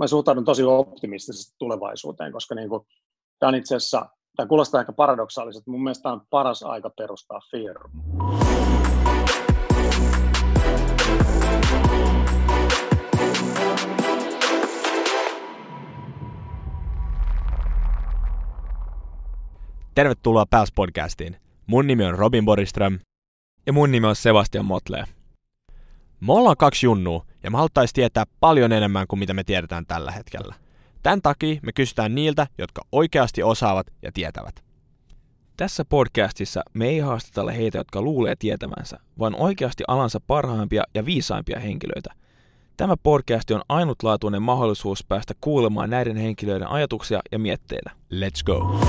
mä suhtaudun tosi optimistisesti tulevaisuuteen, koska niin kuin, tämä on itse asiassa, tämä kuulostaa ehkä paradoksaaliselta, mun mielestä tämä on paras aika perustaa firma. Tervetuloa Pals podcastiin. Mun nimi on Robin Boriström. Ja mun nimi on Sebastian Motle. Me ollaan kaksi junnua, ja me haluttaisiin tietää paljon enemmän kuin mitä me tiedetään tällä hetkellä. Tämän takia me kysytään niiltä, jotka oikeasti osaavat ja tietävät. Tässä podcastissa me ei haastatella heitä, jotka luulee tietävänsä, vaan oikeasti alansa parhaimpia ja viisaimpia henkilöitä. Tämä podcast on ainutlaatuinen mahdollisuus päästä kuulemaan näiden henkilöiden ajatuksia ja mietteitä. Let's go!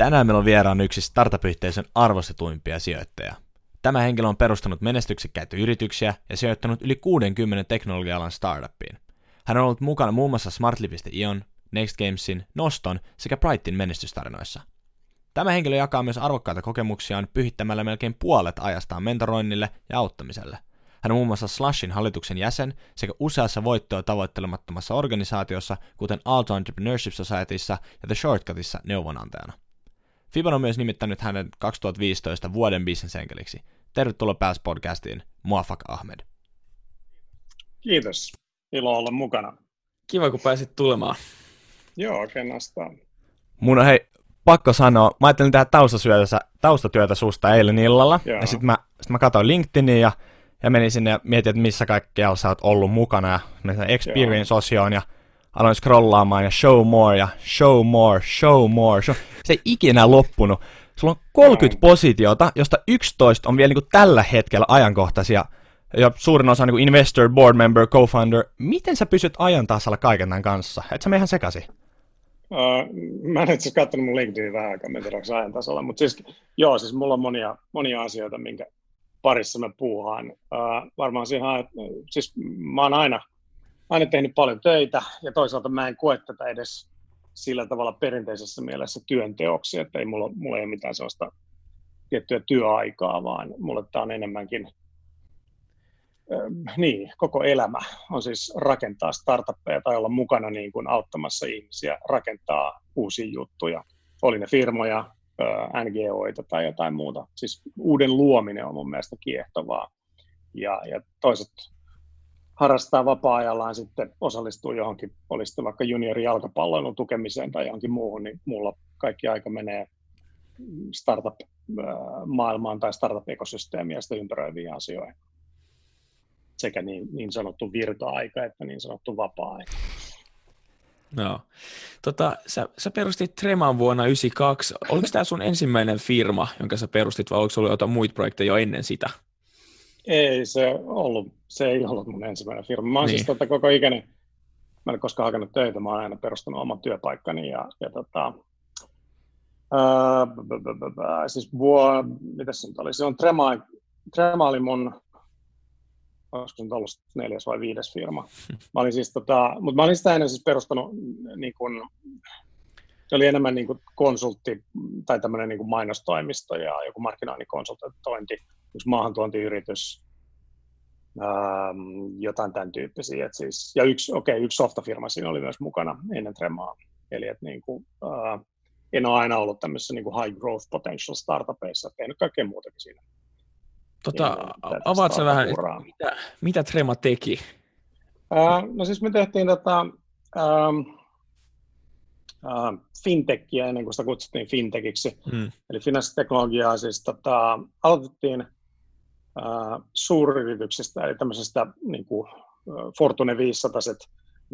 Tänään meillä on vieraan yksi startup-yhteisön arvostetuimpia sijoittajia. Tämä henkilö on perustanut menestyksekkäitä yrityksiä ja sijoittanut yli 60 teknologia-alan startuppiin. Hän on ollut mukana muun muassa Smartly.ion, Next Gamesin, Noston sekä Brightin menestystarinoissa. Tämä henkilö jakaa myös arvokkaita kokemuksiaan pyhittämällä melkein puolet ajastaan mentoroinnille ja auttamiselle. Hän on muun muassa Slashin hallituksen jäsen sekä useassa voittoa tavoittelemattomassa organisaatiossa, kuten Alto Entrepreneurship Societyssa ja The Shortcutissa neuvonantajana. Fiban on myös nimittänyt hänen 2015 vuoden bisnesenkeliksi. Tervetuloa Pääs podcastiin, Muafak Ahmed. Kiitos. Ilo olla mukana. Kiva, kun pääsit tulemaan. Joo, oikein nastaa. Mun on hei, pakko sanoa, mä ajattelin tehdä taustatyötä, taustatyötä susta eilen illalla, Joo. ja sitten mä, sit mä katsoin LinkedInin ja, ja menin sinne ja mietin, että missä kaikkea sä oot ollut mukana, ja menin experience-osioon, ja aloin scrollaamaan ja show more ja show more, show more. Show. Se ei ikinä loppunut. Sulla on 30 no. positiota, josta 11 on vielä niin kuin tällä hetkellä ajankohtaisia. Ja suurin osa on niin kuin investor, board member, co-founder. Miten sä pysyt ajan tasalla kaiken tämän kanssa? Et sä me ihan sekasi? Uh, mä en itse katsonut mun LinkedInin vähän aikaa, en tiedä, ajan tasalla, mutta siis, joo, siis mulla on monia, monia asioita, minkä parissa mä puuhaan. Uh, varmaan siihen, siis mä oon aina aina tehnyt paljon töitä ja toisaalta mä en koe tätä edes sillä tavalla perinteisessä mielessä työnteoksi, että ei mulla, mulla ei ole mitään sellaista tiettyä työaikaa, vaan mulle tämä on enemmänkin niin, koko elämä on siis rakentaa startuppeja tai olla mukana niin kuin auttamassa ihmisiä rakentaa uusia juttuja. Oli ne firmoja, NGOita tai jotain muuta. Siis uuden luominen on mun mielestä kiehtovaa. Ja, ja toiset harrastaa vapaa-ajallaan sitten osallistuu johonkin, olisi vaikka juniorijalkapallon tukemiseen tai johonkin muuhun, niin mulla kaikki aika menee startup-maailmaan tai startup-ekosysteemiä ja sitä ympäröiviin asioihin. Sekä niin, niin sanottu virta-aika että niin sanottu vapaa-aika. No. Tota, sä, sä perustit Treman vuonna 1992. Oliko tämä sun ensimmäinen firma, jonka sä perustit, vai oliko sulla jotain muita projekteja jo ennen sitä? Ei se ollut, se ei ollut mun ensimmäinen firma. Mä oon siis niin. siis tota, koko ikäni, mä en koskaan hakenut töitä, mä oon aina perustanut oman työpaikkani ja, ja tota, ää, siis vuo, mitä se nyt oli, se on Trema, Trema oli mun, olisiko nyt ollut neljäs vai viides firma. Mä olin siis tota, mutta mä olin sitä ennen siis perustanut niin kuin, se oli enemmän niin kuin konsultti tai tämmöinen niin kuin mainostoimisto ja joku markkinoinnikonsultointi yksi maahantuontiyritys, ähm, jotain tämän tyyppisiä. Et siis, ja yksi, okay, yksi softafirma siinä oli myös mukana ennen Tremaa. Eli että niin kuin, äh, en ole aina ollut tämmöisissä niin kuin high growth potential startupeissa, tehnyt kaikkea muutakin siinä. Tota, avaatko vähän, mitä, mitä Trema teki? Äh, no siis me tehtiin tota, ähm, äh, fintechiä ennen kuin sitä kutsuttiin fintechiksi, hmm. eli finanssiteknologiaa. Siis tota, aloitettiin suuryrityksistä, eli tämmöisestä niin kuin Fortune 500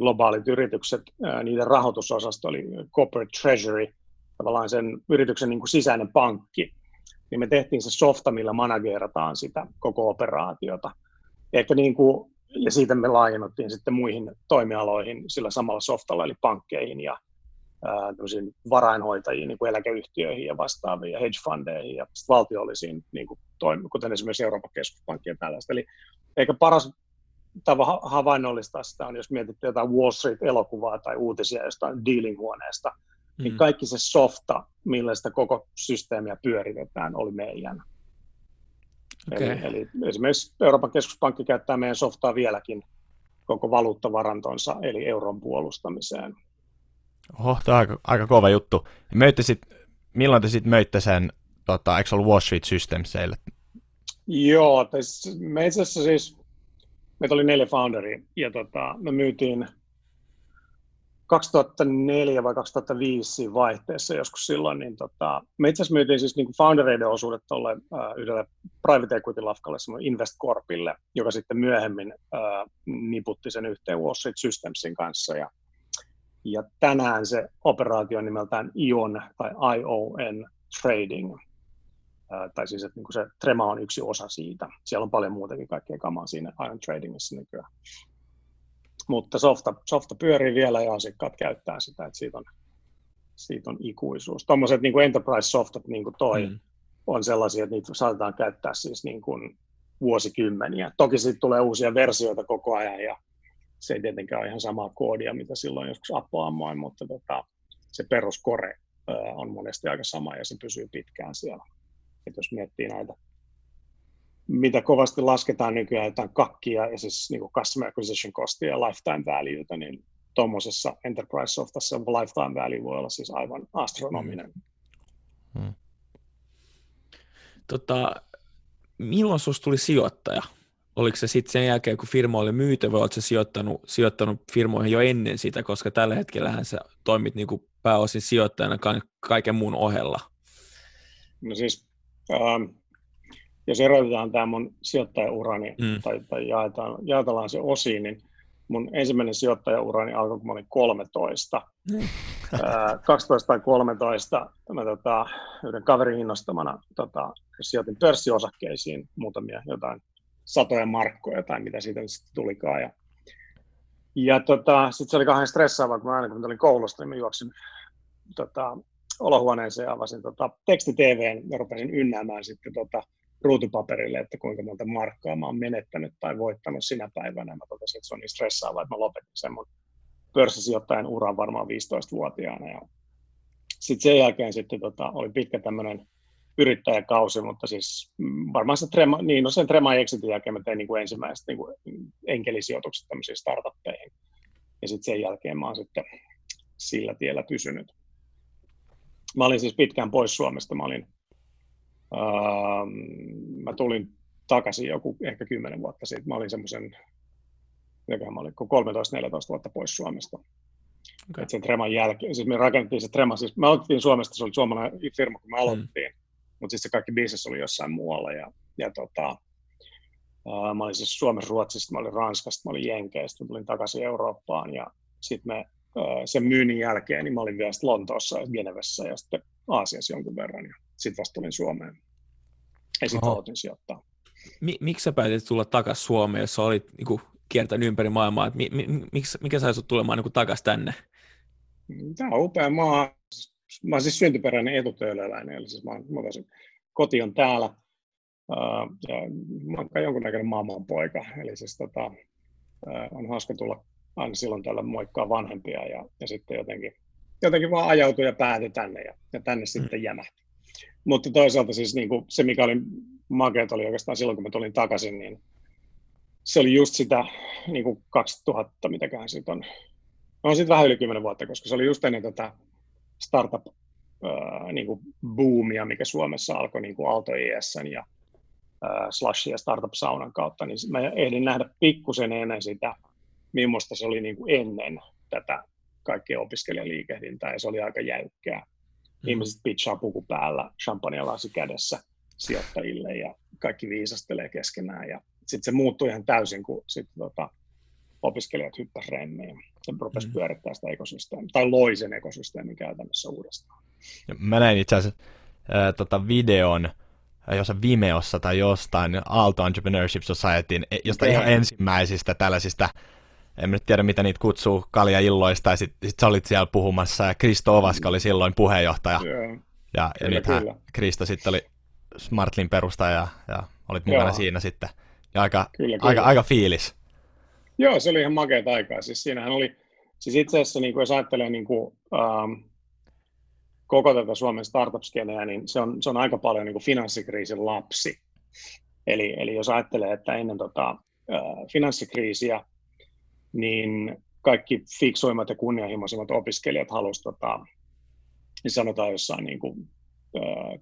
globaalit yritykset, niiden rahoitusosasto oli Corporate Treasury, tavallaan sen yrityksen niin kuin sisäinen pankki, niin me tehtiin se softa, millä managerataan sitä koko operaatiota. Ehkä niin kuin, ja siitä me laajennuttiin sitten muihin toimialoihin sillä samalla softalla, eli pankkeihin ja varainhoitajiin, niin kuin eläkeyhtiöihin ja vastaaviin ja hedge fundeihin ja valtiollisiin, niin kuin toimi, kuten esimerkiksi Euroopan keskuspankki ja tällaista. Eli eikä paras tapa havainnollistaa sitä on, jos mietitte jotain Wall Street-elokuvaa tai uutisia jostain dealing-huoneesta, niin mm. niin kaikki se softa, millä sitä koko systeemiä pyöritetään, oli meidän. Okay. Eli, eli esimerkiksi Euroopan keskuspankki käyttää meidän softaa vieläkin koko valuuttavarantonsa, eli euron puolustamiseen. Oho, tämä on aika, aika kova juttu. Möitte sit, milloin te sitten möitte sen, tota, eikö ollut Wall Street Systemsille? Joo, me itse asiassa siis, meitä oli neljä founderia, ja tota, me myytiin 2004 vai 2005 vaihteessa joskus silloin, niin tota, me itse asiassa myytiin siis niin foundereiden osuudet tuolle äh, yhdelle private equity lafkalle, Invest Corpille, joka sitten myöhemmin äh, niputti sen yhteen Wall Street Systemsin kanssa. Ja, ja tänään se operaatio on nimeltään ION tai ION Trading, äh, tai siis että niin se Trema on yksi osa siitä. Siellä on paljon muutakin kaikkea kamaa siinä ION Tradingissa nykyään mutta softa, softa pyörii vielä ja asiakkaat käyttää sitä, että siitä on, siitä on ikuisuus. Tuommoiset niin enterprise-softat, niin kuin toi, mm. on sellaisia, että niitä saatetaan käyttää siis niin kuin vuosikymmeniä. Toki siitä tulee uusia versioita koko ajan ja se ei tietenkään ole ihan samaa koodia, mitä silloin joskus Apple mutta tota, se peruskore on monesti aika sama ja se pysyy pitkään siellä. Et jos miettii näitä mitä kovasti lasketaan nykyään jotain kakkia ja siis niin kuin customer acquisition costia ja lifetime valueta, niin tuommoisessa enterprise softassa lifetime value voi olla siis aivan astronominen. Hmm. Tota, milloin sinusta tuli sijoittaja? Oliko se sitten sen jälkeen, kun firma oli myyty, vai oletko sijoittanut, sijoittanut firmoihin jo ennen sitä, koska tällä hetkellä sä toimit niin kuin pääosin sijoittajana kaiken muun ohella? No siis, ähm, jos erotetaan tämä mun sijoittajaurani mm. tai, tai jaetaan, jaetellaan se osiin, niin mun ensimmäinen sijoittajaurani alkoi, kun mä olin 13. Mm. 12 tai 13 mä tota, yhden kaverin innostamana tota, sijoitin pörssiosakkeisiin muutamia jotain satoja markkoja tai mitä siitä sitten tulikaan. Ja, ja tota, sitten se oli kahden stressaavaa, kun mä aina kun olin koulusta, niin mä juoksin tota, olohuoneeseen ja avasin tota, teksti-TVn ja rupesin ynnäämään sitten tota, ruutupaperille, että kuinka monta markkaa mä oon menettänyt tai voittanut sinä päivänä. Mä totesin, että se on niin stressaavaa, että mä lopetin sen mun pörssisijoittajan uran varmaan 15-vuotiaana. Ja sitten sen jälkeen sitten tota, oli pitkä tämmöinen yrittäjäkausi, mutta siis mm, varmaan se Trema, niin no sen Trema Exitin jälkeen mä tein niin kuin ensimmäiset niin kuin enkelisijoitukset tämmöisiin startuppeihin. Ja sitten sen jälkeen mä oon sitten sillä tiellä pysynyt. Mä olin siis pitkään pois Suomesta. Mä olin Ähm, mä tulin takaisin joku ehkä kymmenen vuotta sitten. Mä olin semmoisen, mä olin 13-14 vuotta pois Suomesta. Okay. Et sen Treman jälkeen, siis me rakennettiin se Trema, siis me aloitettiin Suomesta, se oli suomalainen firma, kun me aloitettiin, mm. Mutta siis se kaikki bisnes oli jossain muualla. Ja, ja tota, uh, mä olin siis Suomessa, Ruotsista, mä olin Ranskasta, mä olin Jenkeistä, mä tulin takaisin Eurooppaan ja sitten me sen myynnin jälkeen, niin mä olin vielä Lontoossa ja Genevessä ja sitten Aasiassa jonkun verran. Ja sitten vasta tulin Suomeen. Ja sitten aloitin sijoittaa. Mi- miksi sä päätit tulla takaisin Suomeen, jos sä olit niin kuin, kiertänyt ympäri maailmaa? Mi- mi- miksi, mikä sai sut tulemaan niin takaisin tänne? Tämä on upea maa. Mä olen siis syntyperäinen etutöölöläinen, eli siis mä, mä olisin, koti on täällä. Uh, ja mä olen jonkunnäköinen maailman poika, eli siis tota, uh, on hauska tulla aina silloin tällä moikkaa vanhempia ja, ja sitten jotenkin, jotenkin vaan ajautui ja päätyi tänne ja, ja tänne mm. sitten jämähti. Mutta toisaalta siis niin kuin se, mikä oli makeat oli oikeastaan silloin, kun mä tulin takaisin, niin se oli just sitä niin kuin 2000, mitäköhän siitä on. No sitten vähän yli 10 vuotta, koska se oli just ennen tätä startup äh, niin kuin boomia, mikä Suomessa alkoi niin kuin Aalto ISN ja äh, Slushin ja Startup Saunan kautta, niin mä ehdin nähdä pikkusen ennen sitä, millaista se oli niin kuin ennen tätä kaikkea opiskelijaliikehdintää, ja se oli aika jäykkää. Mm. Ihmiset pitchaa puku päällä, champagne-lasi kädessä sijoittajille ja kaikki viisastelee keskenään. Ja sitten se muuttui ihan täysin, kun sit, tota, opiskelijat hyppäsivät remmiin ja rupesi mm. pyörittää sitä ekosysteemiä, tai loi sen ekosysteemin käytännössä uudestaan. Mä näin itse asiassa äh, tota videon, jossain Vimeossa tai jostain Aalto Entrepreneurship Societyn, e, josta ihan ensimmäisistä tällaisista en nyt tiedä mitä niitä kutsuu, kaljailloista, ja sitten sit sä olit siellä puhumassa, ja Kristo Ovaska oli silloin puheenjohtaja. Yeah. Ja, ja nythän Kristo sitten oli Smartlin perustaja, ja, ja olit mukana Joo. siinä sitten. Ja aika, kyllä, kyllä. aika, aika fiilis. Joo, se oli ihan makeat aikaa. Siis siinähän oli, siis itse asiassa niin kuin jos ajattelee, niin kuin, ähm, koko tätä Suomen startup-skeneä, niin se on, se on aika paljon niin kuin finanssikriisin lapsi. Eli, eli jos ajattelee, että ennen tota, finanssikriisiä, niin kaikki fiksuimmat ja kunnianhimoisimmat opiskelijat halusivat, tota, niin sanotaan jossain niin kuin,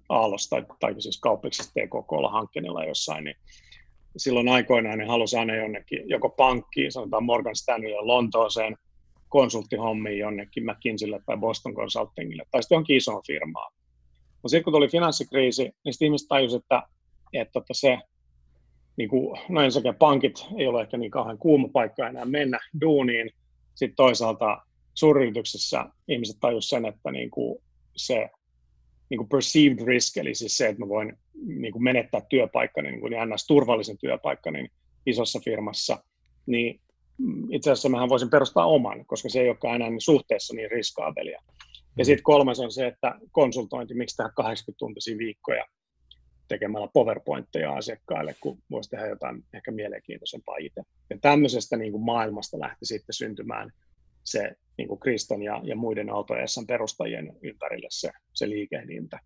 Aallossa tai, tai siis kauppiksessa TKKlla hankkeella jossain, niin silloin aikoinaan ne halusi aina jonnekin, joko pankkiin, sanotaan Morgan Stanleylle Lontooseen, konsulttihommiin jonnekin McKinseylle tai Boston Consultingille, tai sitten johonkin isoon firmaan. Mutta sitten kun tuli finanssikriisi, niin sitten ihmiset tajusivat, että, että, että se, niin kuin, no ensinnäkin pankit ei ole ehkä niin kauhean kuuma paikka enää mennä duuniin. Sitten toisaalta suuryrityksessä ihmiset tajusivat sen, että niin kuin se niin kuin perceived risk, eli siis se, että mä voin niin kuin menettää työpaikkani, niin kuin niin ns. turvallisen työpaikkani isossa firmassa, niin itse asiassa mähän voisin perustaa oman, koska se ei olekaan enää suhteessa niin riskaabelia. Ja mm. sitten kolmas on se, että konsultointi, miksi tehdä 80-tuntisia viikkoja tekemällä PowerPointteja asiakkaille, kun voisi tehdä jotain ehkä mielenkiintoisempaa itse. Ja tämmöisestä niin kuin maailmasta lähti sitten syntymään se niin kuin Kriston ja, ja muiden AutoSn perustajien ympärille se, se liikehdintä.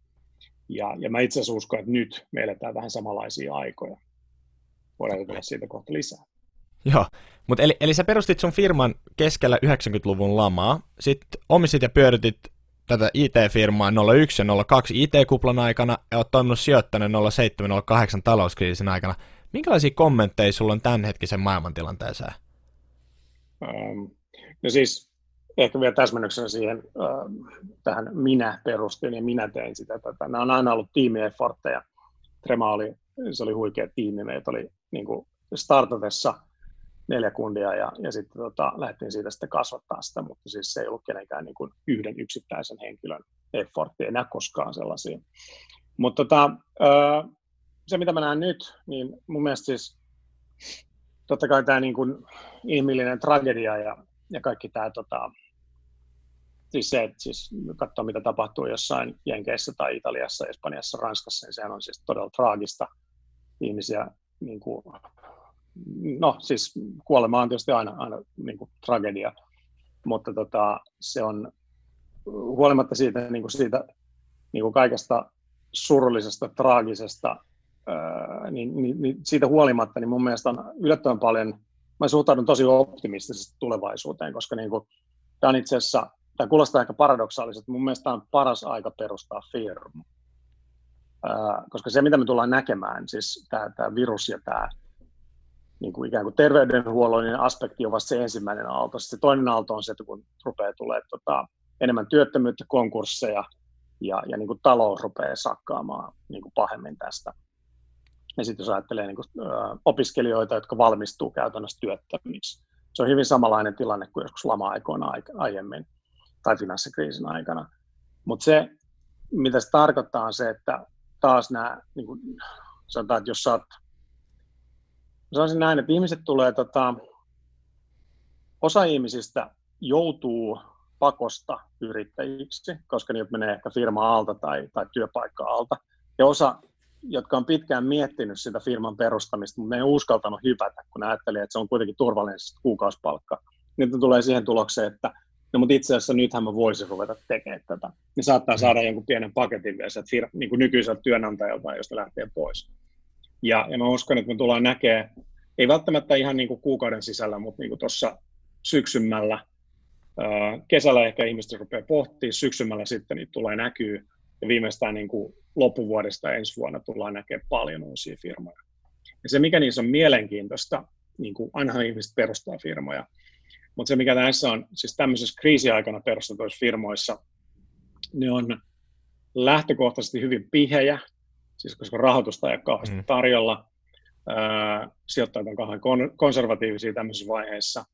Ja, ja mä itse asiassa uskon, että nyt me eletään vähän samanlaisia aikoja. Voidaan jutella siitä kohta lisää. Joo, mutta eli, eli sä perustit sun firman keskellä 90-luvun lamaa, sitten omistit ja pyöritit tätä IT-firmaa 01 ja 02 IT-kuplan aikana ja oot toiminut sijoittajana 07-08 talouskriisin aikana. Minkälaisia kommentteja sulla on tämänhetkisen maailmantilanteeseen? Um, no siis ehkä vielä täsmennyksenä siihen, tähän minä perustin ja minä tein sitä. Tätä. Nämä on aina ollut tiimieffortteja. Trema oli, se oli huikea tiimi. Meitä oli niin kuin startatessa – neljä kundia ja, ja sitten tota, lähdettiin siitä sitten kasvattaa sitä, mutta siis se ei ollut kenenkään niin kuin yhden yksittäisen henkilön effortti, enää koskaan sellaisia. Mutta tota, se, mitä mä näen nyt, niin mun mielestä siis totta kai tämä niin kuin inhimillinen tragedia ja, ja kaikki tämä tota, siis se, että siis katsoo mitä tapahtuu jossain Jenkeissä tai Italiassa, Espanjassa, Ranskassa, niin sehän on siis todella traagista. Ihmisiä niin kuin no siis kuolema on tietysti aina, aina niin kuin tragedia, mutta tota, se on huolimatta siitä, niin kuin siitä niin kuin kaikesta surullisesta, traagisesta, ää, niin, niin, niin, siitä huolimatta, niin mun mielestä on yllättävän paljon, mä suhtaudun tosi optimistisesti tulevaisuuteen, koska niin kuin, tämä on itse asiassa, tämä kuulostaa ehkä paradoksaaliselta, mun mielestä on paras aika perustaa firma. Ää, koska se, mitä me tullaan näkemään, siis tämä, tämä virus ja tämä niin kuin ikään kuin terveydenhuollollinen aspekti on vasta se ensimmäinen aalto. Sitten se toinen aalto on se, että kun rupeaa tulee tota, enemmän työttömyyttä, konkursseja ja, ja niin kuin talous rupeaa sakkaamaan niin kuin pahemmin tästä. Ja sitten jos ajattelee niin kuin, ö, opiskelijoita, jotka valmistuu käytännössä työttömiksi, se on hyvin samanlainen tilanne kuin joskus lama-aikoina aiemmin tai finanssikriisin aikana. Mutta se, mitä se tarkoittaa, on se, että taas nämä, niin kuin, sanotaan, että jos oot sanoisin näin, että ihmiset tulee, tota, osa ihmisistä joutuu pakosta yrittäjiksi, koska niitä menee ehkä firma alta tai, tai työpaikka alta. Ja osa, jotka on pitkään miettinyt sitä firman perustamista, mutta ne ei uskaltanut hypätä, kun ne ajattelee, että se on kuitenkin turvallinen kuukausipalkka. Nyt ne tulee siihen tulokseen, että no mutta itse asiassa nythän mä voisin ruveta tekemään tätä. Ne saattaa mm. saada jonkun pienen paketin vielä sieltä fir- niin kuin nykyiseltä työnantajalta, jos ne lähtee pois. Ja, ja mä uskon, että me tullaan näkemään, ei välttämättä ihan niin kuin kuukauden sisällä, mutta niin kuin tuossa syksymällä, kesällä ehkä ihmiset rupeaa pohtimaan, syksymällä sitten niitä tulee näkyy, ja viimeistään niin kuin loppuvuodesta ensi vuonna tullaan näkemään paljon uusia firmoja. Ja se, mikä niissä on mielenkiintoista, niin kuin aina ihmiset perustaa firmoja, mutta se, mikä näissä on, siis tämmöisessä kriisiaikana perustetuissa firmoissa, ne on lähtökohtaisesti hyvin pihejä, siis koska rahoitusta ei ole kauheasti mm. tarjolla, ää, sijoittajat on kauhean konservatiivisia tämmöisessä vaiheessa,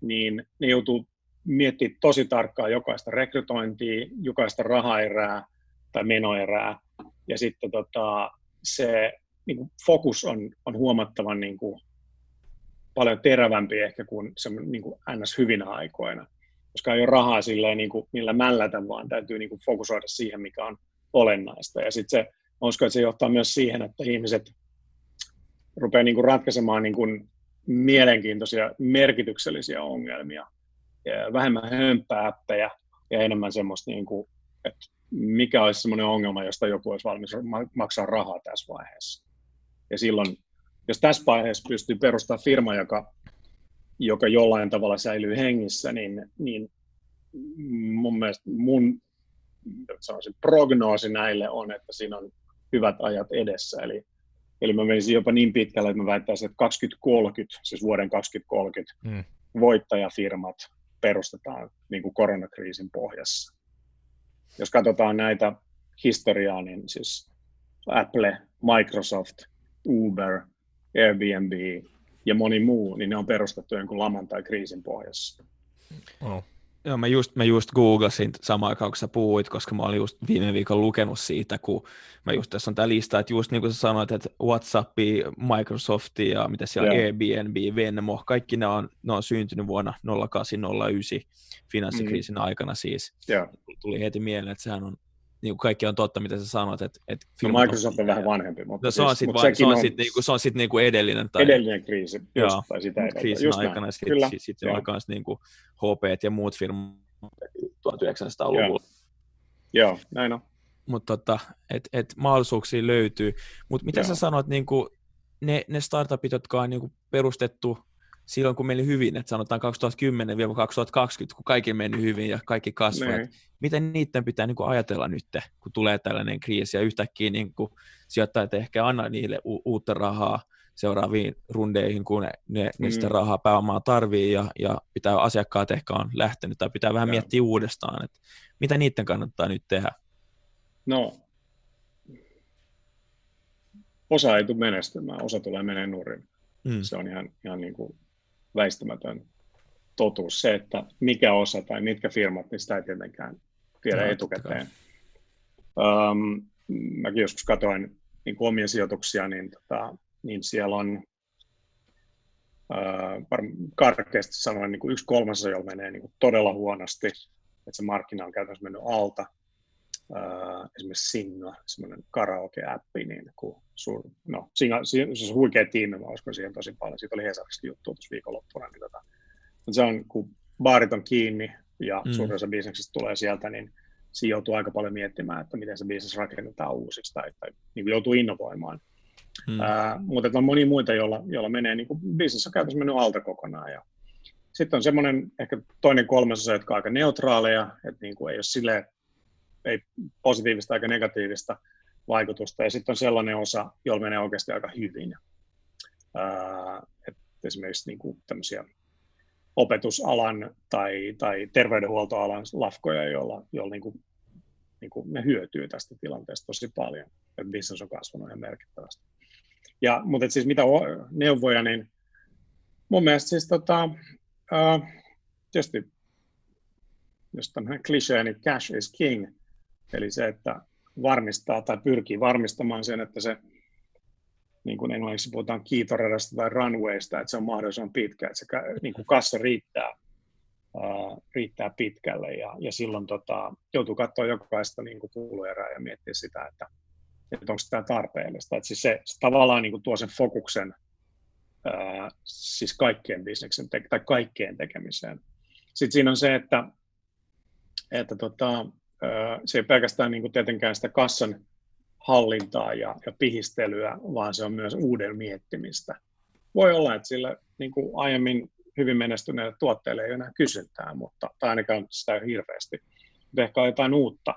niin ne joutuu miettimään tosi tarkkaan jokaista rekrytointia, jokaista rahaerää tai menoerää, ja sitten tota, se niin kuin fokus on, on huomattavan niin kuin, paljon terävämpi ehkä kuin, se, niin kuin ns. hyvinä aikoina, koska ei ole rahaa silleen, niin kuin, millä mällätä, vaan täytyy niin kuin, fokusoida siihen, mikä on olennaista. Ja sitten se, uskon, että se johtaa myös siihen, että ihmiset rupeaa niin kuin ratkaisemaan niin kuin mielenkiintoisia, merkityksellisiä ongelmia. Ja vähemmän hömpääppejä ja enemmän semmoista, niin kuin, että mikä olisi sellainen ongelma, josta joku olisi valmis maksaa rahaa tässä vaiheessa. Ja silloin, jos tässä vaiheessa pystyy perustamaan firma, joka, joka jollain tavalla säilyy hengissä, niin, niin mun mielestä mun sanoisin, prognoosi näille on, että siinä on hyvät ajat edessä. Eli, eli mä menisin jopa niin pitkälle, että mä väittäisin, että 2030, siis vuoden 2030, mm. voittajafirmat perustetaan niin kuin koronakriisin pohjassa. Jos katsotaan näitä historiaa, niin siis Apple, Microsoft, Uber, Airbnb ja moni muu, niin ne on perustettu jonkun laman tai kriisin pohjassa. Oh. Joo, mä just, mä just googlasin samaan aikaan, kun sä puhuit, koska mä olin just viime viikon lukenut siitä, kun mä just tässä on tämä lista, että just niin kuin sä sanoit, että WhatsApp, Microsoft ja mitä siellä yeah. Airbnb, Venmo, kaikki ne on, ne on syntynyt vuonna 0809 finanssikriisin mm. aikana siis. Yeah. Tuli heti mieleen, että sehän on niin kuin kaikki on totta, mitä sä sanoit. Että, että no Microsoft on, on vähän vanhempi, mutta, no, se on sitten siis, on... sit, niinku, se on sit niinku edellinen. Tai, edellinen kriisi, just, joo, tai sitä edeltä. Kriisin just aikana, sitten sit, sit on myös niinku HP ja muut firmat 1900-luvulla. Joo. joo, näin on. Mutta tota, et, et mahdollisuuksia löytyy. Mutta mitä joo. sä sanoit, niinku, ne, ne startupit, jotka on niinku perustettu silloin, kun meni hyvin, että sanotaan 2010-2020, kun kaikki meni hyvin ja kaikki kasvoi. Niin. Miten niiden pitää niin kuin ajatella nyt, kun tulee tällainen kriisi ja yhtäkkiä niin kuin sijoittajat ehkä anna niille u- uutta rahaa seuraaviin rundeihin, kun ne, ne, mm. sitä rahaa pääomaa tarvii ja, ja pitää asiakkaat ehkä on lähtenyt tai pitää vähän ja. miettiä uudestaan, että mitä niiden kannattaa nyt tehdä? No, osa ei tule menestymään, osa tulee menemään nurin. Mm. Se on ihan, ihan niin kuin väistämätön totuus. Se, että mikä osa tai mitkä firmat, niin sitä ei tietenkään tiedä no, etukäteen. Um, mäkin joskus katsoin niin omia sijoituksia, niin, tota, niin siellä on uh, karkeasti sanoen niin kuin yksi kolmasosa, jolla menee niin kuin todella huonosti, että se markkina on käytännössä mennyt alta. Uh, esimerkiksi Singa, semmoinen karaoke-appi, niin kun sur, no, Singa, on huikea tiimi, mä uskon siihen tosi paljon. Siitä oli Hesarista juttu tuossa viikonloppuna. Niin tota, se on, kun baarit on kiinni ja mm. suurin osa bisneksestä tulee sieltä, niin siinä joutuu aika paljon miettimään, että miten se bisnes rakennetaan uusiksi tai, tai niin kuin joutuu innovoimaan. Mm. Uh, mutta on moni muita, joilla, joilla menee, niin kuin bisnes on käytössä mennyt alta kokonaan. Ja sitten on semmoinen ehkä toinen kolmasosa, jotka on aika neutraaleja, että niin kuin ei ole sille ei positiivista eikä negatiivista vaikutusta. Ja sitten on sellainen osa, jolla menee oikeasti aika hyvin. Ää, että esimerkiksi niin kuin tämmöisiä opetusalan tai, tai terveydenhuoltoalan lafkoja, joilla, joilla niin kuin, niin kuin ne hyötyy tästä tilanteesta tosi paljon. Että business on kasvanut ihan merkittävästi. Ja, mutta siis mitä neuvoja, niin mun mielestä siis tota, ää, tietysti jos tämmöinen klisee, niin cash is king, Eli se, että varmistaa tai pyrkii varmistamaan sen, että se, niin kuin englanniksi puhutaan kiitoradasta tai runwaysta, että se on mahdollisimman pitkä, että se niin kuin kassa riittää, riittää pitkälle ja, ja silloin tota, joutuu katsoa jokaista niin kuin kuluerää ja miettiä sitä, että, että onko tämä tarpeellista. Että siis se, se tavallaan niin kuin tuo sen fokuksen uh, siis kaikkeen bisneksen te- tai kaikkeen tekemiseen. Sitten siinä on se, että, että tota, se ei pelkästään niin kuin tietenkään sitä kassan hallintaa ja, ja pihistelyä, vaan se on myös uuden miettimistä. Voi olla, että sillä niin kuin aiemmin hyvin menestyneille tuotteille ei enää kysyntää, mutta, tai ainakaan sitä hirveästi. Mutta ehkä on jotain uutta,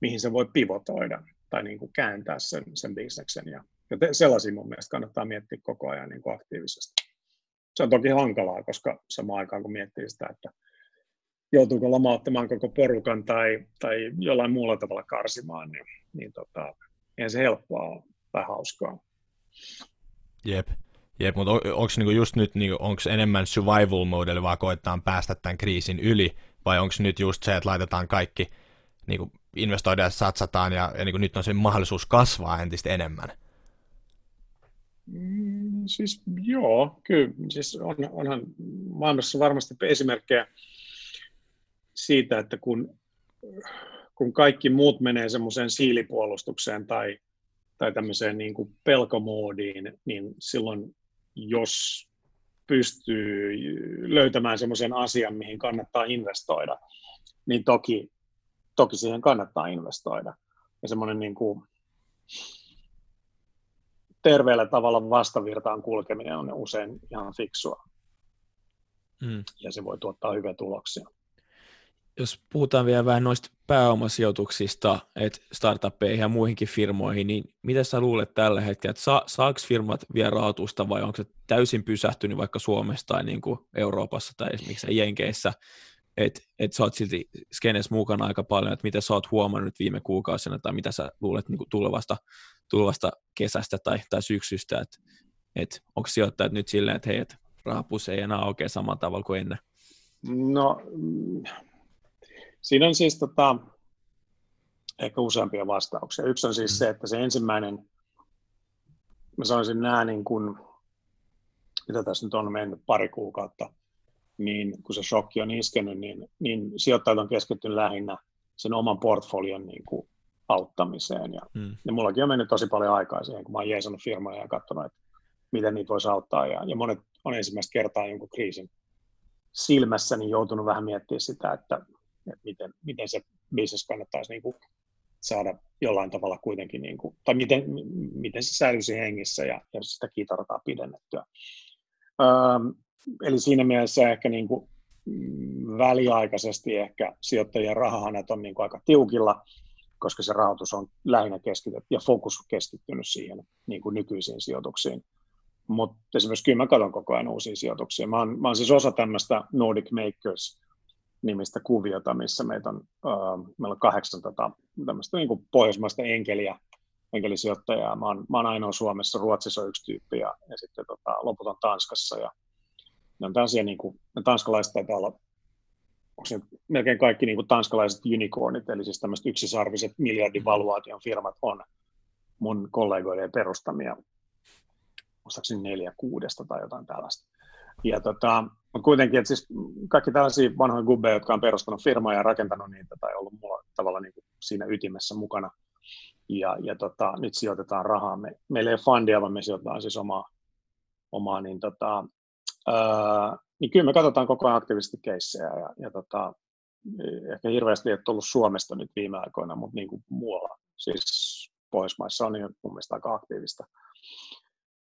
mihin se voi pivotoida tai niin kuin kääntää sen, sen bisneksen. Ja, ja te, sellaisia mun mielestä kannattaa miettiä koko ajan niin kuin aktiivisesti. Se on toki hankalaa, koska samaan aikaan kun miettii sitä, että joutuuko lomauttamaan koko porukan tai, tai jollain muulla tavalla karsimaan, niin, niin tota, eihän se helppoa tai hauskaa. Jep. Jep, mutta on, onko niinku just nyt niinku, onks enemmän survival mode, vaan koetaan päästä tämän kriisin yli, vai onko nyt just se, että laitetaan kaikki, niinku, investoidaan ja satsataan, ja, ja niinku, nyt on se mahdollisuus kasvaa entistä enemmän? Mm, siis joo, kyllä. Siis on, onhan maailmassa varmasti esimerkkejä siitä, että kun, kun kaikki muut menee semmoiseen siilipuolustukseen tai, tai tämmöiseen niin kuin pelkomoodiin, niin silloin jos pystyy löytämään semmoisen asian, mihin kannattaa investoida, niin toki toki siihen kannattaa investoida. Ja semmoinen niin kuin terveellä tavalla vastavirtaan kulkeminen on usein ihan fiksua. Mm. Ja se voi tuottaa hyviä tuloksia. Jos puhutaan vielä vähän noista pääomasijoituksista, että startuppeihin ja muihinkin firmoihin, niin mitä sä luulet tällä hetkellä, että sa- saako firmat vielä rahoitusta vai onko se täysin pysähtynyt vaikka Suomessa tai niin kuin Euroopassa tai esimerkiksi Jenkeissä, että et sä oot silti skenes mukana aika paljon, että mitä sä oot huomannut viime kuukausina tai mitä sä luulet niin kuin tulevasta, tulevasta kesästä tai, tai syksystä, että et onko sijoittajat nyt silleen, että hei, et rahapussi ei enää oikein samalla tavalla kuin ennen? No, siinä on siis tota, ehkä useampia vastauksia. Yksi on siis mm. se, että se ensimmäinen, mä sanoisin nämä niin kuin, mitä tässä nyt on mennyt pari kuukautta, niin kun se shokki on iskenyt, niin, niin sijoittajat on keskittynyt lähinnä sen oman portfolion niin kuin auttamiseen. Ja, mm. ja mullakin on mennyt tosi paljon aikaa siihen, kun mä oon jeesannut firmoja ja katsonut, että miten niitä voisi auttaa. Ja, ja monet on ensimmäistä kertaa jonkun kriisin silmässä niin joutunut vähän miettimään sitä, että, että miten, miten se bisnes kannattaisi niin kuin saada jollain tavalla kuitenkin, niin kuin, tai miten, miten se säilyisi hengissä ja, ja sitä kitartaa pidennettyä. Öö, eli siinä mielessä ehkä niin kuin, mm, väliaikaisesti ehkä sijoittajien rahahanat on niin kuin aika tiukilla, koska se rahoitus on lähinnä keskitetty ja fokus keskittynyt siihen niin kuin nykyisiin sijoituksiin. Mutta esimerkiksi kyllä mä katson koko ajan uusia sijoituksia. Mä oon, mä oon siis osa tämmöistä Nordic Makers nimistä kuviota, missä meitä on, uh, meillä on kahdeksan tota, tämmöistä niin kuin pohjoismaista enkeliä, enkelisijoittajaa. Mä oon, mä oon ainoa Suomessa, Ruotsissa on yksi tyyppi ja, ja sitten tota, loput on Tanskassa. Ja ne on tämmöisiä, niin kuin, ne tanskalaiset taitaa olla onko se melkein kaikki niin kuin tanskalaiset unicornit, eli siis tämmöiset yksisarviset miljardivaluaation firmat on mun kollegoiden perustamia muistaakseni neljä kuudesta tai jotain tällaista. Ja tota, mutta kuitenkin, että siis kaikki tällaisia vanhoja gubbeja, jotka on perustanut firmaa ja rakentanut niitä tai ollut mulla tavalla niin kuin siinä ytimessä mukana. Ja, ja tota, nyt sijoitetaan rahaa. Me, meillä ei ole fundia, vaan me sijoitetaan siis omaa, omaa niin, tota, ää, niin kyllä me katsotaan koko ajan aktiivisesti keissejä ja, ja tota, ehkä hirveästi ei ole tullut Suomesta nyt viime aikoina, mutta niin kuin muualla, siis Pohjoismaissa on niin mun mielestä aika aktiivista.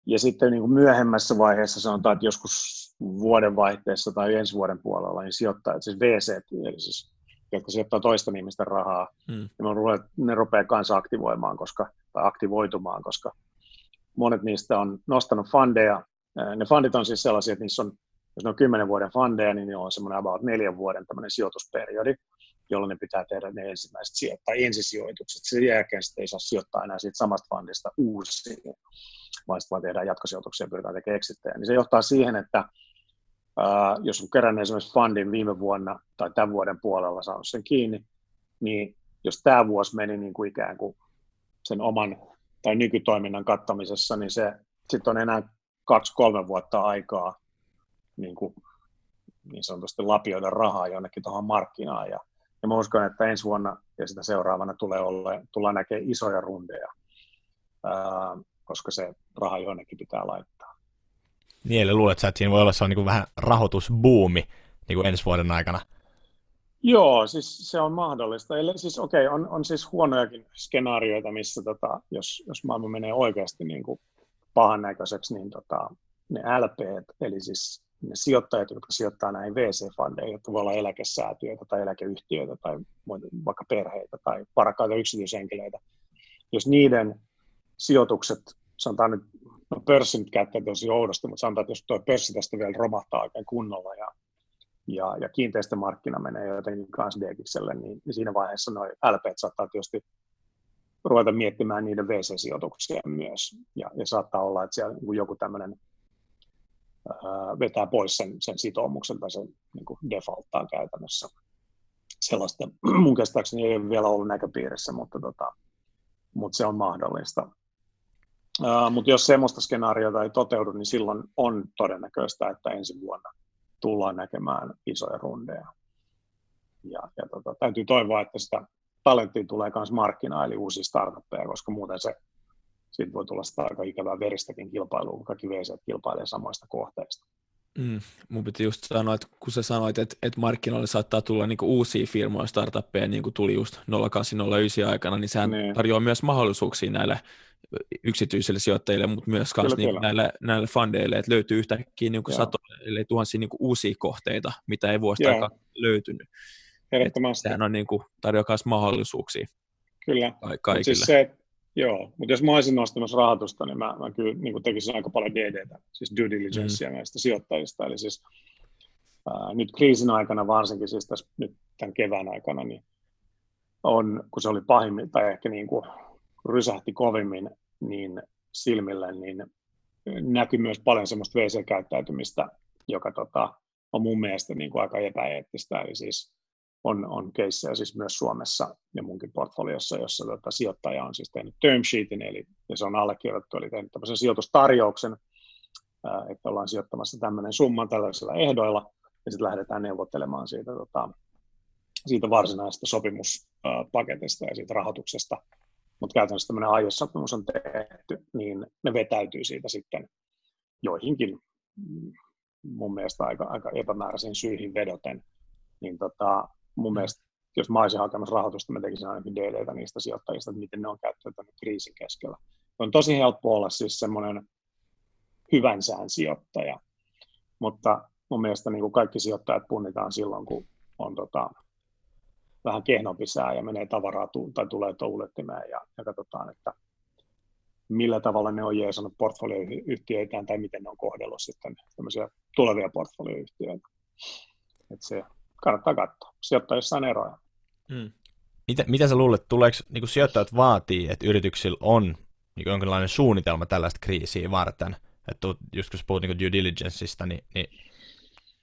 Ja sitten niin kuin myöhemmässä vaiheessa sanotaan, että joskus vuodenvaihteessa tai ensi vuoden puolella, niin sijoittajat, siis VC, eli siis, jotka sijoittaa toista ihmisten rahaa, mm. niin ne rupeaa kanssa aktivoimaan, koska, tai aktivoitumaan, koska monet niistä on nostanut fundeja. Ne fundit on siis sellaisia, että niissä on, jos ne on kymmenen vuoden fundeja, niin ne on semmoinen about neljän vuoden tämmöinen sijoitusperiodi, jolloin ne pitää tehdä ne ensimmäiset sijoittaa ensisijoitukset. Sen jälkeen sitten ei saa sijoittaa enää siitä samasta fundista uusiin vaan sitten vaan tehdään jatkosijoituksia ja pyritään tekemään exittejä. Niin se johtaa siihen, että ää, jos on kerännyt esimerkiksi fundin viime vuonna tai tämän vuoden puolella saanut sen kiinni, niin jos tämä vuosi meni niin kuin ikään kuin sen oman tai nykytoiminnan kattamisessa, niin se sitten on enää kaksi-kolme vuotta aikaa niin, kuin, niin sanotusti lapioida rahaa jonnekin tuohon markkinaan. Ja, ja mä uskon, että ensi vuonna ja sitä seuraavana tulee olla, tullaan näkemään isoja rundeja. Ää, koska se raha jonnekin pitää laittaa. Niin, eli luulet että siinä voi olla se on niin kuin vähän rahoitusbuumi niin kuin ensi vuoden aikana? Joo, siis se on mahdollista. Eli siis okei, okay, on, on siis huonojakin skenaarioita, missä tota, jos, jos maailma menee oikeasti niin kuin pahan näköiseksi, niin tota, ne LP, eli siis ne sijoittajat, jotka sijoittaa näihin VC-fundeihin, jotka voi olla eläkesäätiöitä tai eläkeyhtiöitä tai vaikka perheitä tai parakkaita yksityishenkilöitä, jos niiden sijoitukset, sanotaan nyt, no pörssi nyt käyttää tosi oudosti, mutta sanotaan, että jos tuo pörssi tästä vielä romahtaa oikein kunnolla ja, ja, ja kiinteistömarkkina menee jotenkin kanssa degikselle, niin, niin siinä vaiheessa nuo LP saattaa tietysti ruveta miettimään niiden VC-sijoituksia myös. Ja, ja saattaa olla, että siellä joku tämmöinen vetää pois sen, sen sitoumuksen tai sen niin kuin defaulttaa käytännössä. Sellaista mun käsittääkseni ei ole vielä ollut näköpiirissä, mutta, tota, mutta se on mahdollista. Uh, mutta jos semmoista skenaariota ei toteudu, niin silloin on todennäköistä, että ensi vuonna tullaan näkemään isoja rundeja. Ja, ja tota, täytyy toivoa, että sitä talenttia tulee myös markkinaan, eli uusia startuppeja, koska muuten se siitä voi tulla sitä aika ikävää veristäkin kilpailua, kun kaikki VC kilpailee samoista kohteista. Mm, mun piti just sanoa, että kun sä sanoit, että, että markkinoille saattaa tulla niin uusia firmoja, startuppeja, niin kuin tuli just 0809 aikana, niin sehän niin. tarjoaa myös mahdollisuuksia näille yksityisille sijoittajille, mutta myös kyllä, niin, kyllä. näille, näille fundeille, että löytyy yhtäkkiä niin satoja, eli tuhansia niin uusia kohteita, mitä ei vuosta aikaa löytynyt. Ehdottomasti. Sehän on niin kuin, tarjoaa myös mahdollisuuksia Kyllä. kaikille. Siis se, joo, mutta jos mä olisin nostamassa rahoitusta, niin mä, mä kyllä niin kuin tekisin aika paljon DDtä, siis due diligencea mm. näistä sijoittajista. Eli siis ää, nyt kriisin aikana varsinkin, siis tässä nyt tämän kevään aikana, niin on, kun se oli pahimmin, tai ehkä niin kuin rysähti kovimmin niin silmille, niin näkyy myös paljon semmoista WC-käyttäytymistä, joka tota, on mun mielestä niin kuin aika epäeettistä. Eli siis on, on keissejä siis myös Suomessa ja munkin portfoliossa, jossa tota, sijoittaja on siis tehnyt term sheetin, eli ja se on allekirjoitettu, eli tehnyt tämmöisen sijoitustarjouksen, ää, että ollaan sijoittamassa tämmöinen summa tällaisilla ehdoilla, ja sitten lähdetään neuvottelemaan siitä, tota, siitä varsinaisesta sopimuspaketista ja siitä rahoituksesta. Mutta käytännössä tämmöinen aiesopimus on tehty, niin ne vetäytyy siitä sitten joihinkin mm, mun mielestä aika, aika epämääräisiin syihin vedoten, niin tota, mun mielestä, jos mä olisin hakemassa rahoitusta, mä tekisin ainakin DDtä niistä sijoittajista, että miten ne on käyttäytynyt kriisin keskellä. On tosi helppo olla siis semmoinen hyvän sään sijoittaja, mutta mun mielestä niin kuin kaikki sijoittajat punnitaan silloin, kun on tota, vähän kehnompi sää ja menee tavaraa tai tulee tuulettimeen ja, ja katsotaan, että millä tavalla ne on jeesannut portfolioyhtiöitään tai miten ne on kohdellut sitten tämmöisiä tulevia portfolioyhtiöitä. Että se kannattaa katsoa. Sijoittajissa on eroja. Mm. Mitä, mitä sä luulet, tuleeko niin sijoittajat vaatii, että yrityksillä on niin jonkinlainen suunnitelma tällaista kriisiä varten? Että just kun sä puhut niin due diligenceista, niin, niin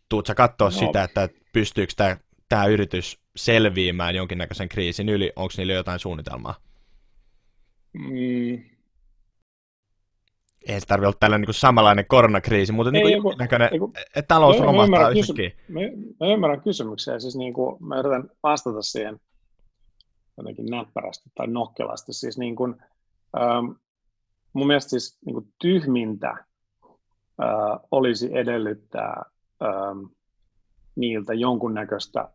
tuut sä katsoa no. sitä, että pystyykö tämä, tämä yritys selviämään jonkinnäköisen kriisin yli, onko niillä jotain suunnitelmaa? Mm, ei se tarvitse olla tällainen niin samanlainen koronakriisi, mutta niin kuin näköinen, talous mä, romahtaa yhtäkkiä. Mä, mä ymmärrän kysymyksiä, siis niin kuin, mä yritän vastata siihen jotenkin näppärästi tai nokkelasti. Siis niin kuin, ähm, mun mielestä siis niin kuin tyhmintä äh, olisi edellyttää ähm, niiltä jonkunnäköistä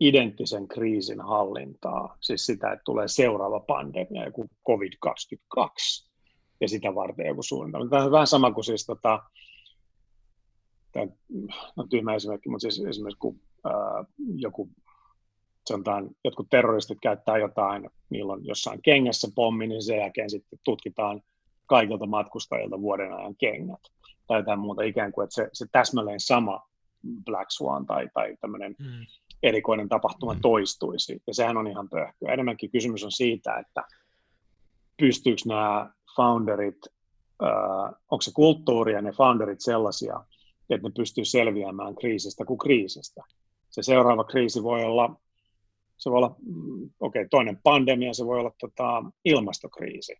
identtisen kriisin hallintaa, siis sitä, että tulee seuraava pandemia, joku COVID-22, ja sitä varten joku suunnitelma. Tämä on vähän sama kuin siis, tota, tämä no tyhmä esimerkki, mutta siis esimerkiksi kun ää, joku, sanotaan, jotkut terroristit käyttää jotain, milloin jossain kengässä pommi, niin sen jälkeen sitten tutkitaan kaikilta matkustajilta vuoden ajan kengät tai jotain muuta ikään kuin, että se, se täsmälleen sama Black Swan tai, tai tämmöinen mm. erikoinen tapahtuma mm. toistuisi. Ja sehän on ihan pöhköä. Enemmänkin kysymys on siitä, että pystyykö nämä founderit, äh, onko se kulttuuri ja ne founderit sellaisia, että ne pystyy selviämään kriisistä kuin kriisistä. Se seuraava kriisi voi olla, se voi olla mm, okei, okay, toinen pandemia, se voi olla tota, ilmastokriisi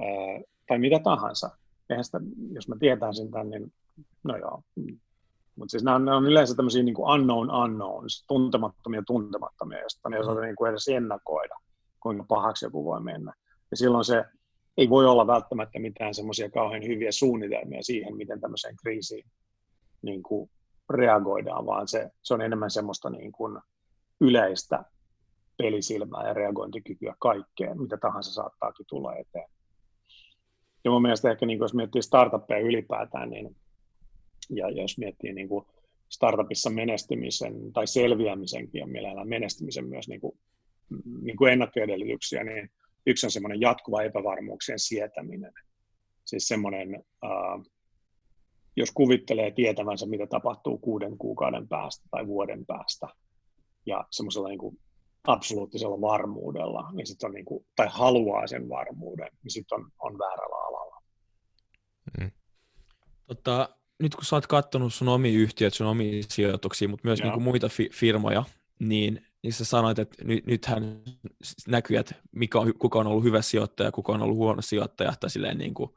äh, tai mitä tahansa. Eihän sitä, jos mä tietän sen tämän, niin no joo. Mutta siis nämä on, nämä on yleensä tämmöisiä niin kuin unknown unknowns, tuntemattomia tuntemattomia, joista ne ei osata niin kuin edes ennakoida, kuinka pahaksi joku voi mennä. Ja silloin se ei voi olla välttämättä mitään semmoisia kauhean hyviä suunnitelmia siihen, miten tämmöiseen kriisiin niin kuin reagoidaan, vaan se, se on enemmän semmoista niin kuin yleistä pelisilmää ja reagointikykyä kaikkeen, mitä tahansa saattaakin tulla eteen. Ja mun mielestä ehkä niin kuin, jos miettii startuppeja ylipäätään, niin, ja jos miettii niin kuin startupissa menestymisen tai selviämisenkin ja mielellään menestymisen myös niin kuin, niin kuin ennakkoedellytyksiä, niin Yksi on semmoinen jatkuva epävarmuuksien sietäminen. Siis semmoinen, äh, jos kuvittelee tietävänsä, mitä tapahtuu kuuden kuukauden päästä tai vuoden päästä, ja semmoisella niin kuin absoluuttisella varmuudella, niin sit on niin kuin, tai haluaa sen varmuuden, niin sitten on, on väärällä alalla. Mm. Tota, nyt kun sä oot katsonut sun omia yhtiöitä, sun omia sijoituksia, mutta myös niin kuin muita fi- firmoja, niin niin sä sanoit, että nyt, nythän näkyy, että mikä on, kuka on ollut hyvä sijoittaja, kuka on ollut huono sijoittaja, tai silleen niin kuin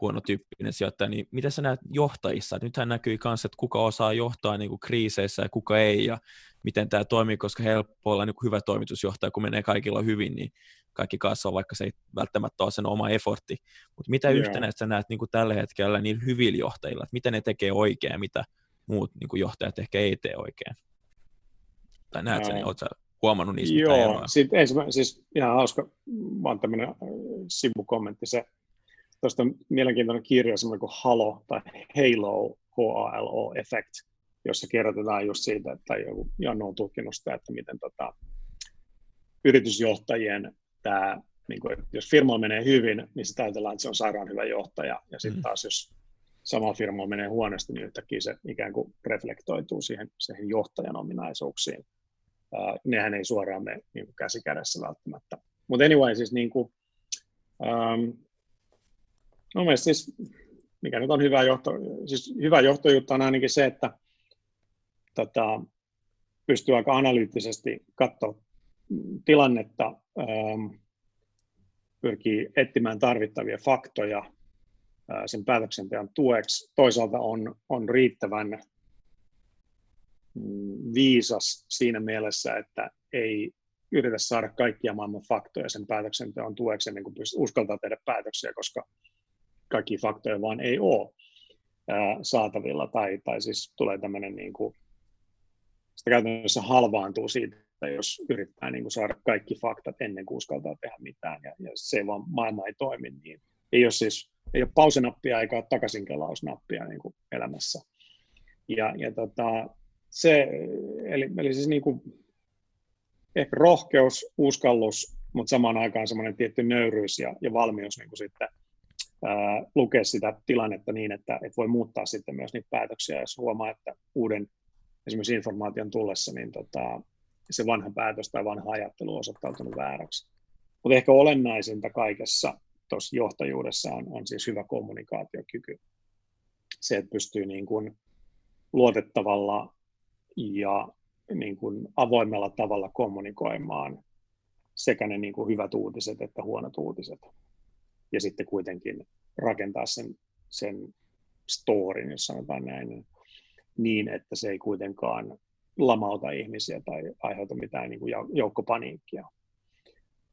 huonotyyppinen sijoittaja, niin miten sä näet johtajissa? Nythän näkyy myös, että kuka osaa johtaa niin kuin kriiseissä ja kuka ei, ja miten tämä toimii, koska helppo olla niin kuin hyvä toimitusjohtaja, kun menee kaikilla hyvin, niin kaikki kasvaa, vaikka se ei välttämättä ole sen oma effortti. Mutta mitä Joo. yhtenäistä sä näet niin kuin tällä hetkellä niin hyvillä johtajilla, että mitä ne tekee oikein ja mitä muut niin kuin johtajat ehkä ei tee oikein? Tai näet sen, niin oletko huomannut niistä Joo, sitten ensimmä, siis ihan hauska, vaan tämmöinen äh, sivukommentti, se tuosta mielenkiintoinen kirja, semmoinen kuin Halo tai Halo, H-A-L-O Effect, jossa kerrotetaan just siitä, että joku Jannu on tutkinut sitä, että miten tota, yritysjohtajien tämä, niin kuin, jos firma menee hyvin, niin sitä ajatellaan, että se on sairaan hyvä johtaja, ja sitten mm. taas jos sama firma menee huonosti, niin yhtäkkiä se ikään kuin reflektoituu siihen, siihen johtajan ominaisuuksiin. Uh, nehän ei suoraan mene niin kuin käsi kädessä välttämättä. Mutta anyway, siis niin kuin, um, no siis, mikä nyt on hyvä, johto, siis hyvä johtajuutta on ainakin se, että tota, pystyy aika analyyttisesti katsoa tilannetta, um, pyrkii etsimään tarvittavia faktoja sen päätöksenteon tueksi. Toisaalta on, on riittävän viisas siinä mielessä, että ei yritä saada kaikkia maailman faktoja sen päätöksenteon tueksi ennen kuin uskaltaa tehdä päätöksiä, koska kaikki faktoja vaan ei ole saatavilla, tai, tai siis tulee tämmöinen, niin kuin, sitä käytännössä halvaantuu siitä, jos yrittää niin kuin saada kaikki faktat ennen kuin uskaltaa tehdä mitään, ja, ja se vaan maailma ei toimi niin. Ei ole siis ei ole pausinappia eikä ole takaisinkelausnappia niin kuin elämässä. Ja, ja tota, se, eli, eli siis niin kuin, ehkä rohkeus, uskallus, mutta samaan aikaan semmoinen tietty nöyryys ja, ja valmius niin kuin sitten ää, lukea sitä tilannetta niin, että, että voi muuttaa sitten myös niitä päätöksiä, jos huomaa, että uuden esimerkiksi informaation tullessa, niin tota, se vanha päätös tai vanha ajattelu on osoittautunut vääräksi. Mutta ehkä olennaisinta kaikessa tuossa johtajuudessa on, on siis hyvä kommunikaatiokyky. Se, että pystyy niin kuin luotettavalla ja niin kuin avoimella tavalla kommunikoimaan sekä ne niin kuin hyvät uutiset että huonot uutiset. Ja sitten kuitenkin rakentaa sen, sen storin, jos sanotaan näin, niin, että se ei kuitenkaan lamauta ihmisiä tai aiheuta mitään niin kuin joukkopaniikkia.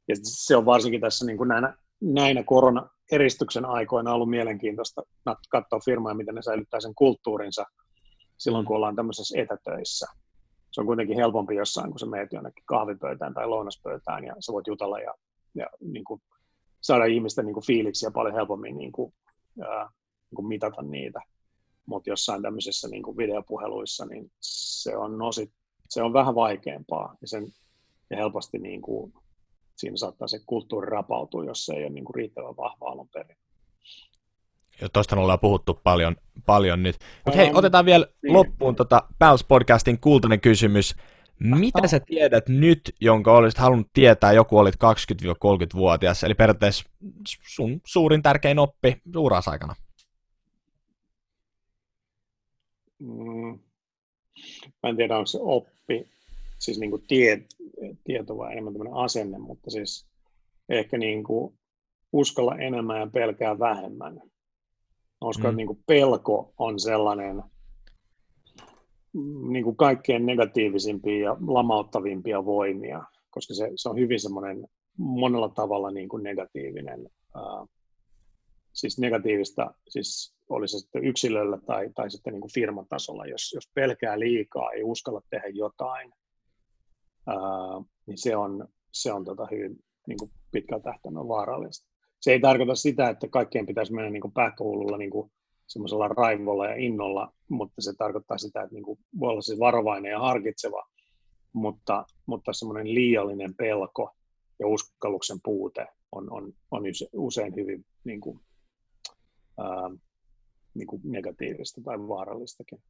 Ja se on varsinkin tässä niin kuin näinä näinä korona-eristyksen aikoina ollut mielenkiintoista katsoa firmaa, miten ne säilyttää sen kulttuurinsa silloin, kun ollaan tämmöisessä etätöissä. Se on kuitenkin helpompi jossain, kun sä meet jonnekin kahvipöytään tai lounaspöytään ja sä voit jutella ja, ja niin kuin, saada ihmisten niin kuin, fiiliksiä paljon helpommin niin kuin, ää, niin kuin mitata niitä. Mutta jossain tämmöisissä niin kuin videopuheluissa, niin se on, osit, se on vähän vaikeampaa ja, sen, ja helposti niin kuin, siinä saattaa se kulttuuri rapautua, jos se ei ole niin kuin riittävän vahva alun perin. Tuosta ollaan puhuttu paljon, paljon nyt. Mutta hei, otetaan vielä niin. loppuun tota Pals Podcastin kultainen kysymys. Mitä sä tiedät nyt, jonka olisit halunnut tietää, joku olit 20-30-vuotias, eli periaatteessa sun suurin tärkein oppi uras aikana? Mm. Mä en tiedä, onko se oppi, siis niin kuin tie, tieto vai enemmän tämmöinen asenne, mutta siis ehkä niin kuin uskalla enemmän ja pelkää vähemmän. Uskon, mm. että niin kuin pelko on sellainen niin kuin kaikkein negatiivisimpia ja lamauttavimpia voimia, koska se, se on hyvin semmoinen monella tavalla niin kuin negatiivinen. Ää, siis negatiivista, siis oli se sitten yksilöllä tai, tai sitten niin kuin firmatasolla, jos, jos pelkää liikaa, ei uskalla tehdä jotain, ää, niin se on, se on tota hyvin niin kuin pitkällä tähtäimellä vaarallista. Se ei tarkoita sitä, että kaikkien pitäisi mennä niin pähkähullulla niin semmoisella raivolla ja innolla, mutta se tarkoittaa sitä, että niin kuin voi olla siis varovainen ja harkitseva, mutta, mutta semmoinen liiallinen pelko ja uskalluksen puute on, on, on usein hyvin niin kuin, ää, niin kuin negatiivista tai vaarallistakin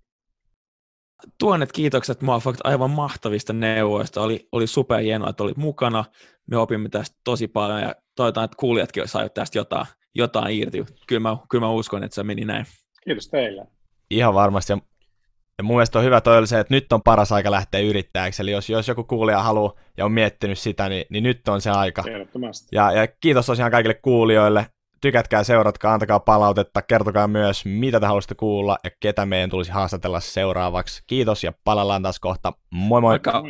tuonnet kiitokset Moafakt aivan mahtavista neuvoista. Oli, oli super hienoa, että olit mukana. Me opimme tästä tosi paljon ja toivotaan, että kuulijatkin saivat tästä jotain, jotain irti. Kyllä mä, kyllä mä uskon, että se meni näin. Kiitos teille. Ihan varmasti. Ja mun mielestä on hyvä toi se, että nyt on paras aika lähteä yrittäjäksi. Eli jos, jos joku kuulija haluaa ja on miettinyt sitä, niin, niin nyt on se aika. Ja, ja kiitos tosiaan kaikille kuulijoille. Tykätkää, seuratkaa, antakaa palautetta, kertokaa myös, mitä te haluaisitte kuulla ja ketä meidän tulisi haastatella seuraavaksi. Kiitos ja palaillaan taas kohta. Moi moi! Moikka.